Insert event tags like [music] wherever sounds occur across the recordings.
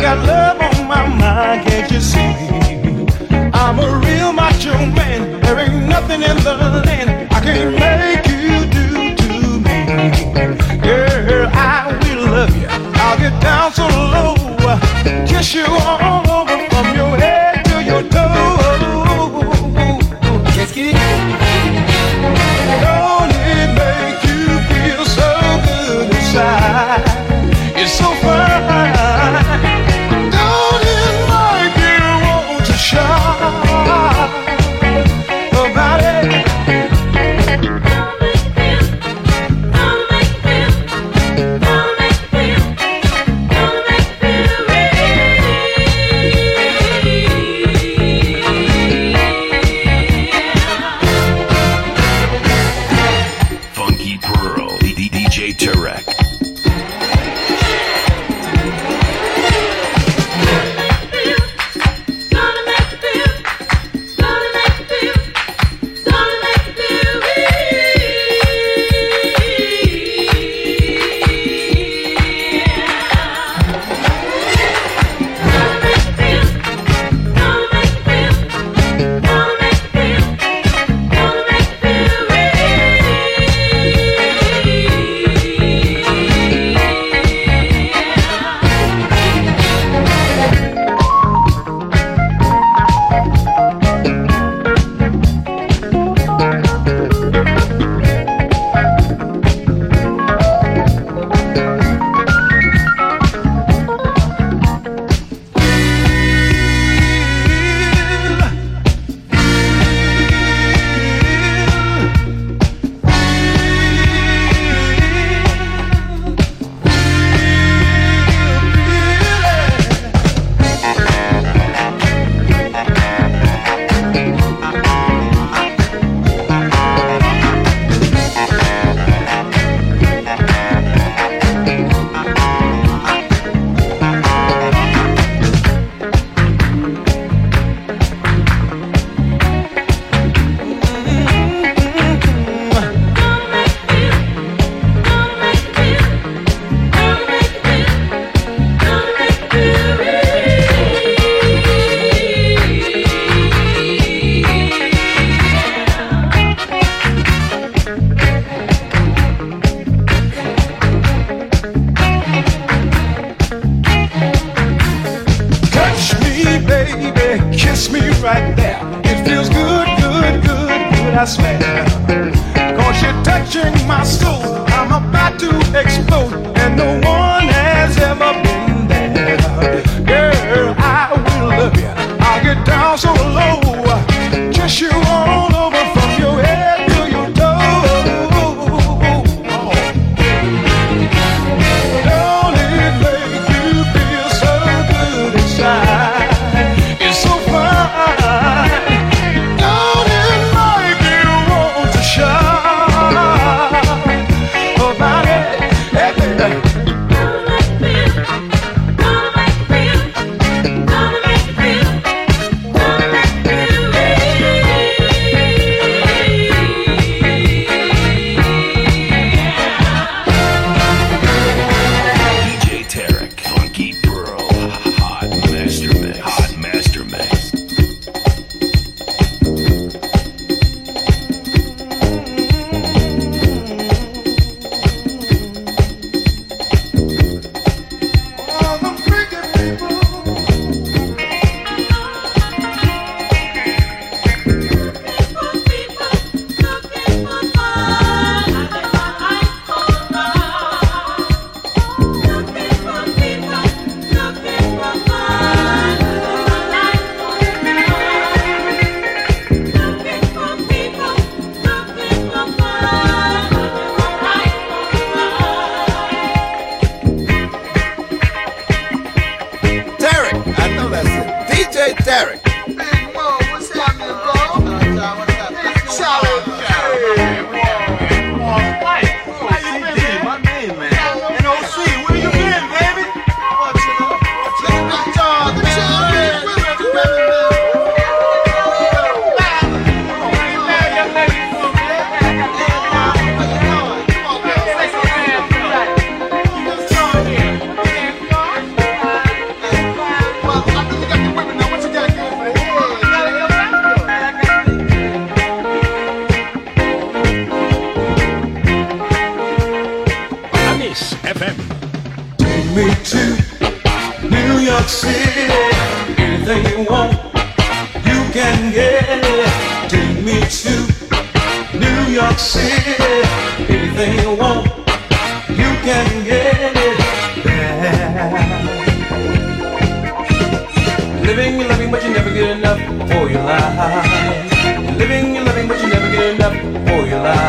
got love on my mind, can't you see? I'm a real macho man. There ain't nothing in the land I can't make you do to me. Girl, I will love you. I'll get down so low, uh, kiss you all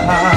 Every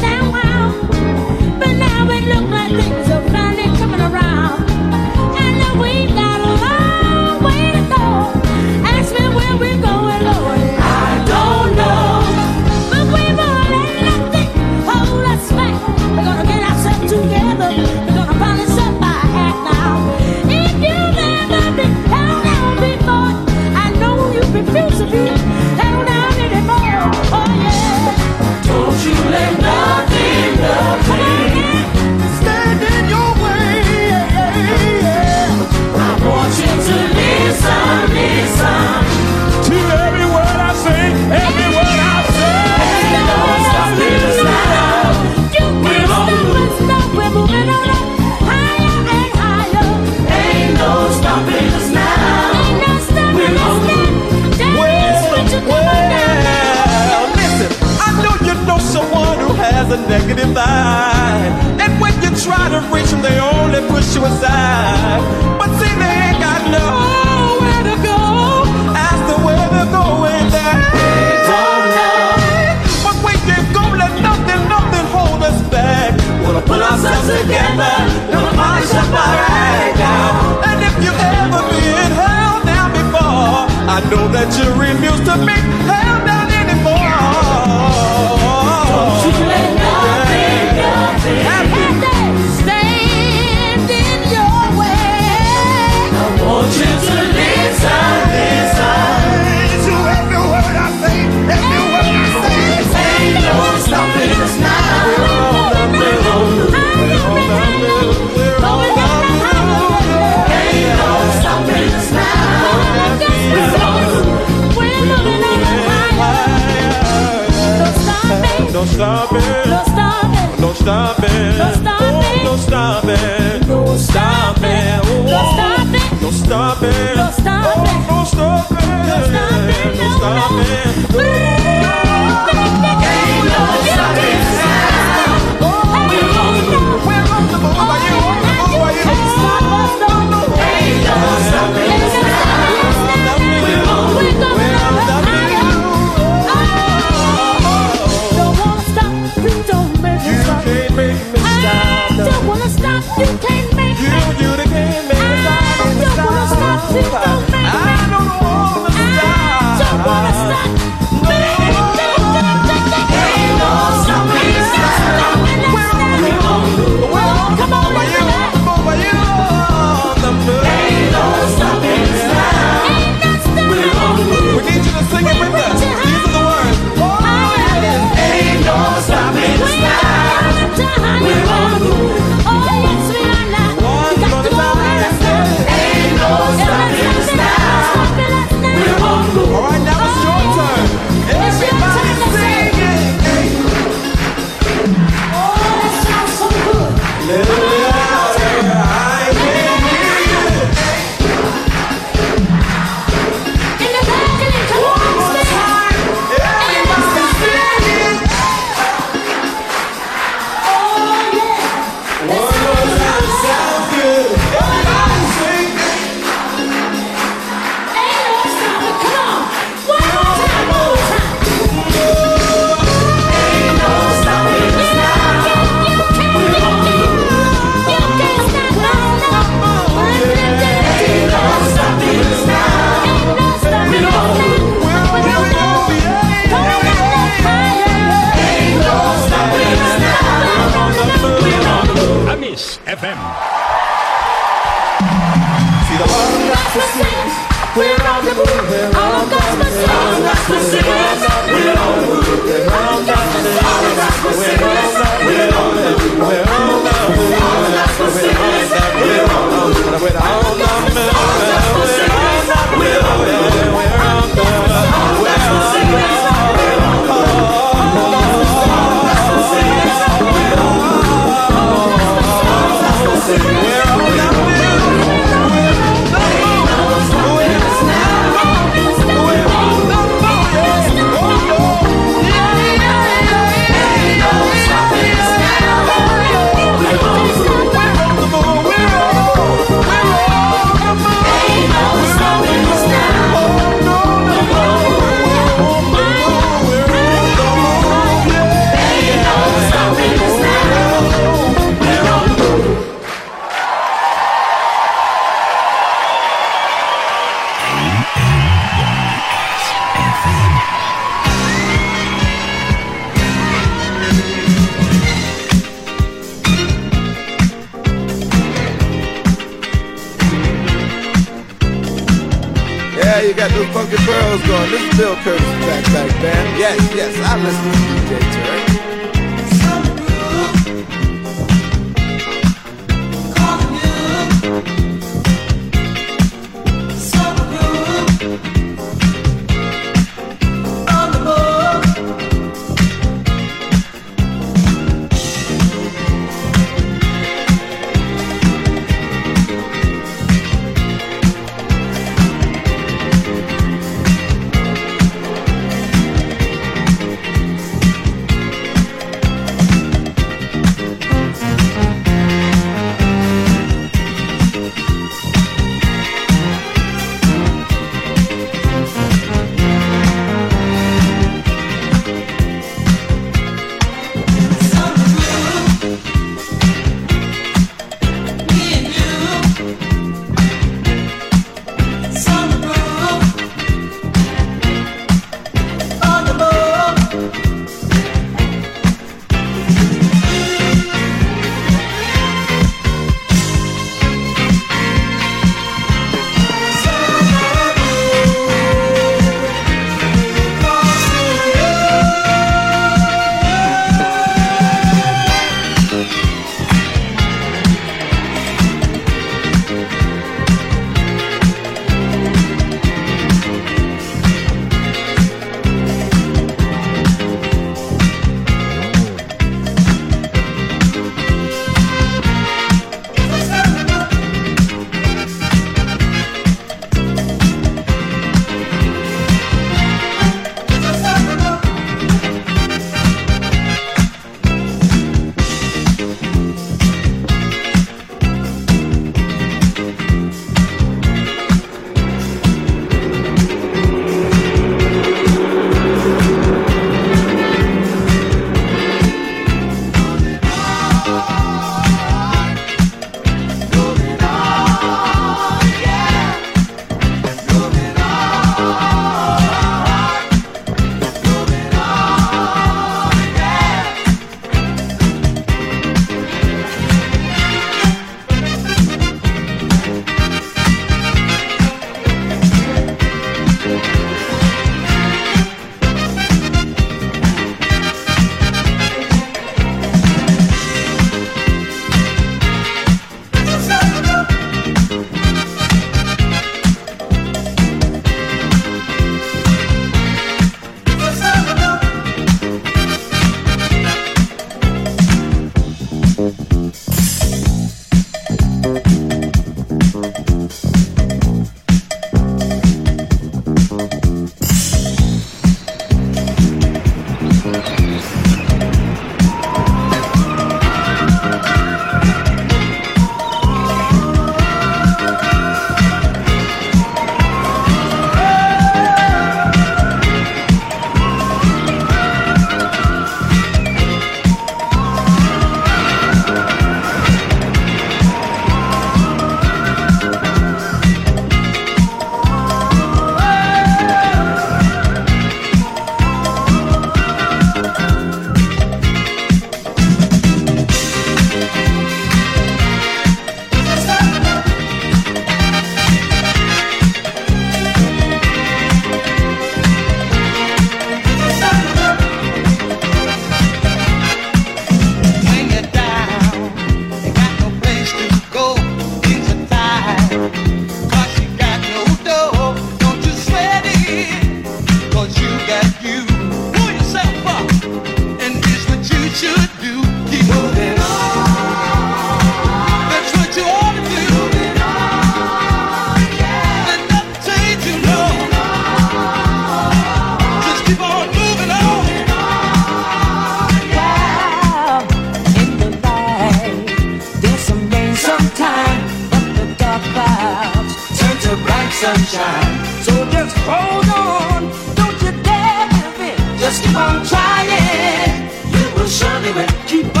keep on trying. You will surely win. Keep on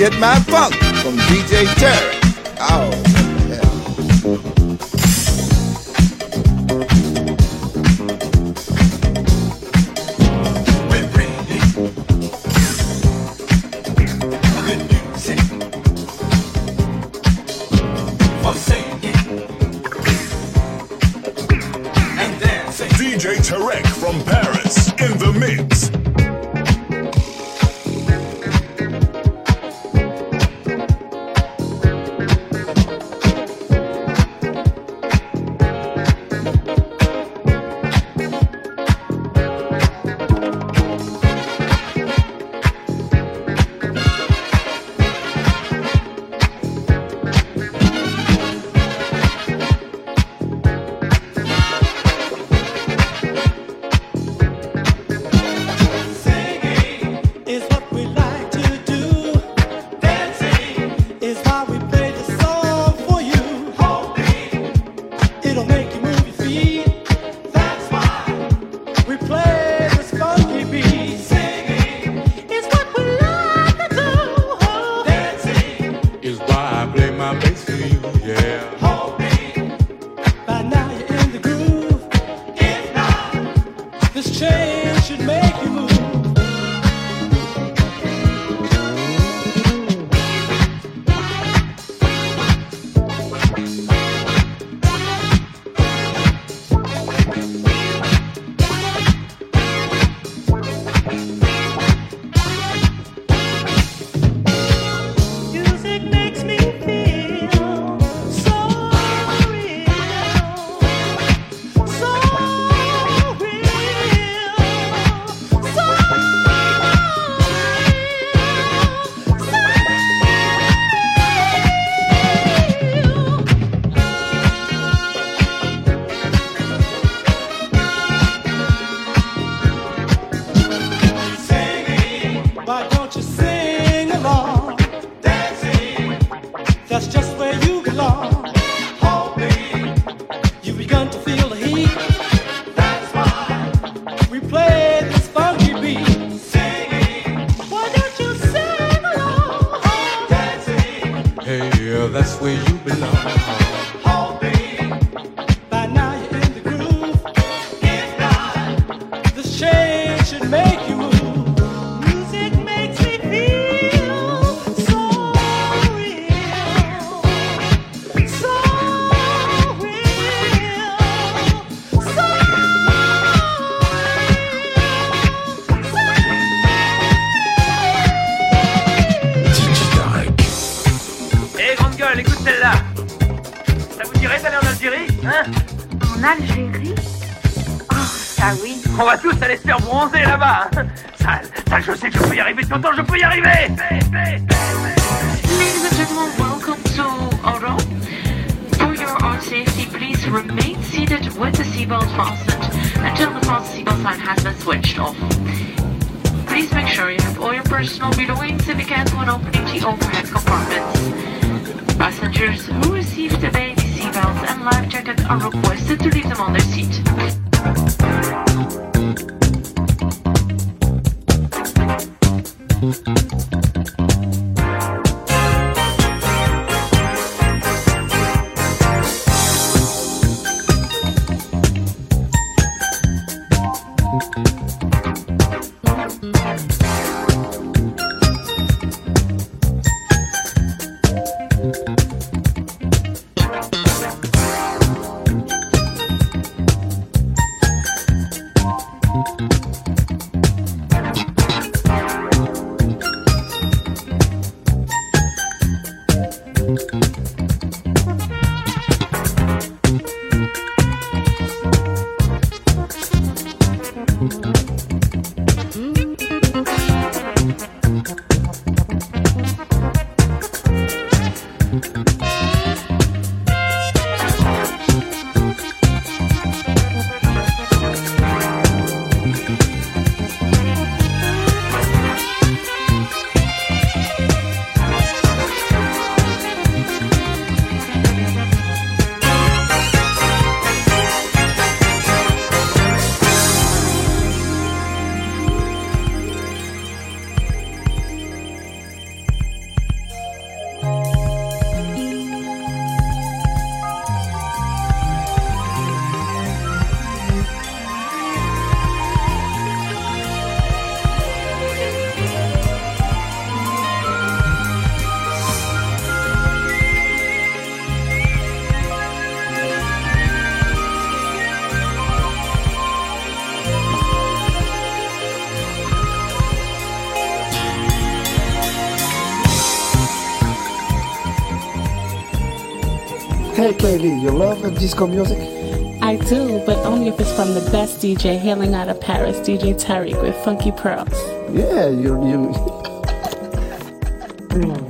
get my funk from DJ Terry. Oh. are requested to Hey, KD, you love disco music? I do, but only if it's from the best DJ hailing out of Paris, DJ Tarek with Funky Pearls. Yeah, you. you... mm. [laughs]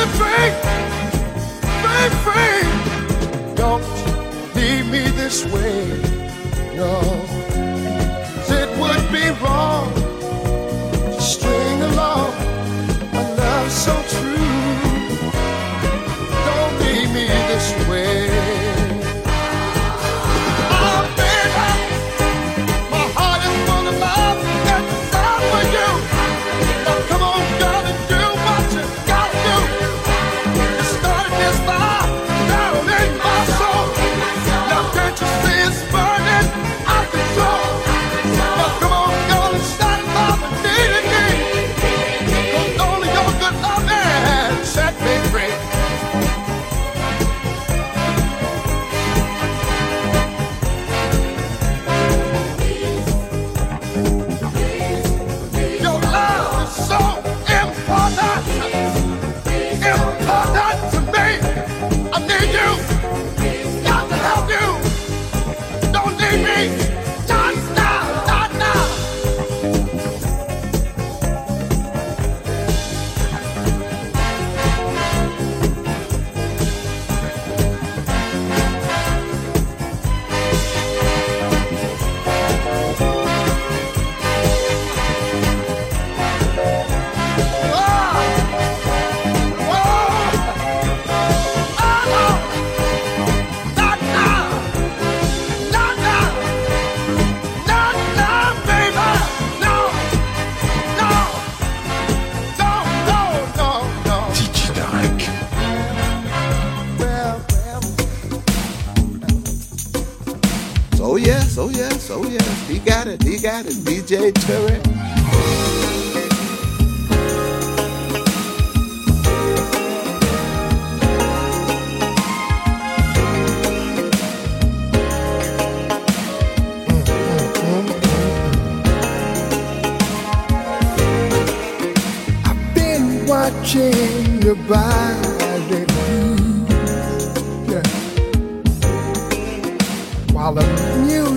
me free, free, free. Don't leave me this way, no. It would be wrong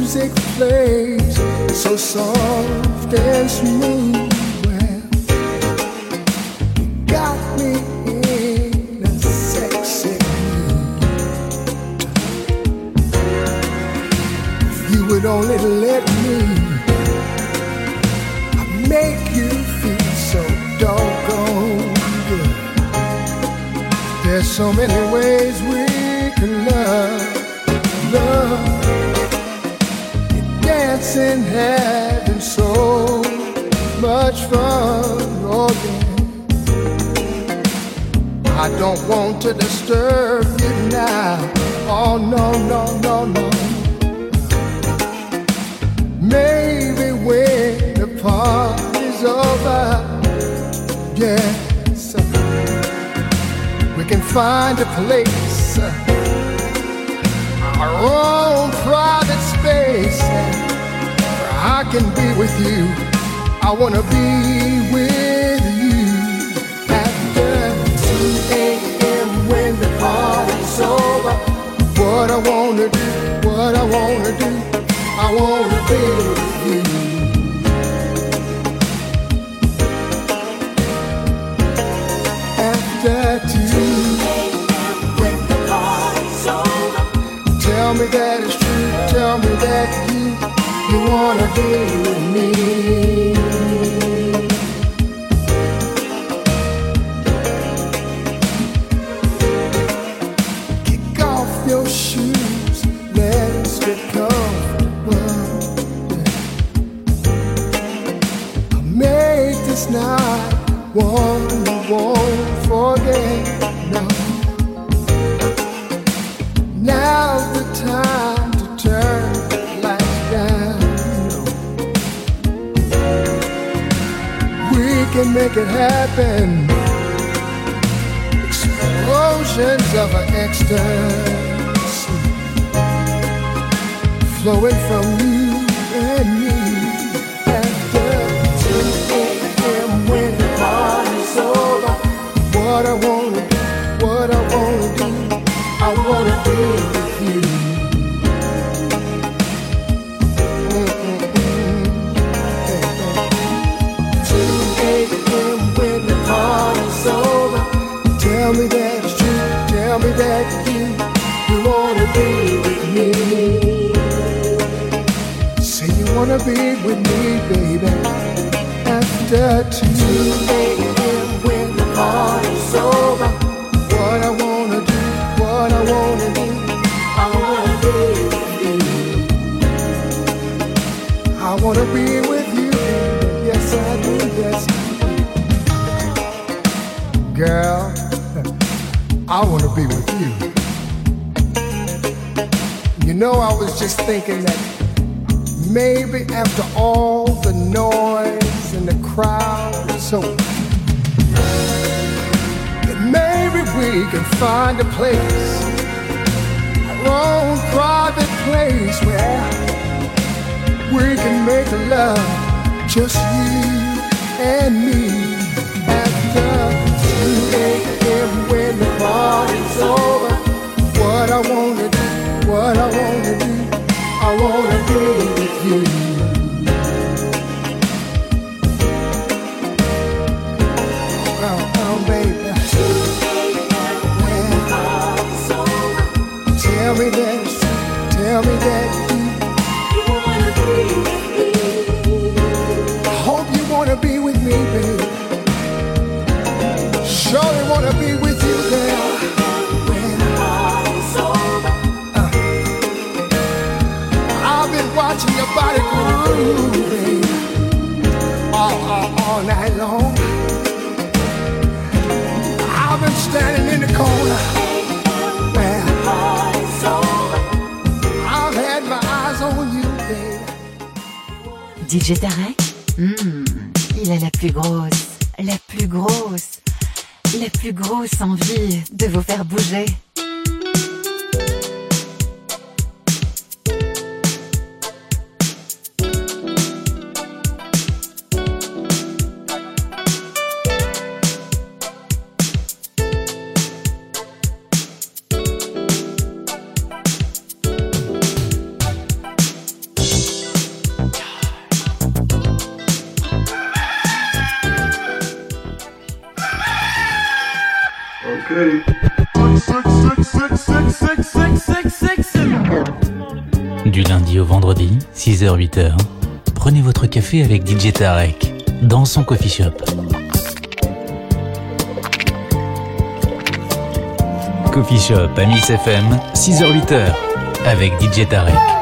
music plays so soft and smooth. To disturb you now. Oh no, no, no, no. Maybe when the party's over, yes, we can find a place, our own private space, where I can be with you. I wanna be with you What I wanna do, what I wanna do. I wanna be with you. After two, tell me that it's true. Tell me that you you wanna be with me. This night one you won't forget. No. Now's the time to turn the lights down. We can make it happen. Explosions of ecstasy flowing from you what I wanna do, what I wanna do. I wanna be with you. Mm-hmm. Mm-hmm. Till a.m. when the party's over, tell me that it's true. Tell me that you you wanna be with me. Say you wanna be with me, baby. After two. 2 a.m. wanna be with you. Yes, I do, yes. Girl, [laughs] I wanna be with you. You know, I was just thinking that maybe after all the noise and the crowd so maybe we can find a place, our own private place where we can make love, just you and me. After 2 a.m. when the party's over, what I wanna do, what I wanna do, I wanna be DJ Tarek? Hmm, Il a la plus grosse, la plus grosse, la plus grosse envie de vous faire bouger. 6h-8h, prenez votre café avec DJ Tarek dans son coffee shop. Coffee Shop à Miss FM, 6h-8h avec DJ Tarek.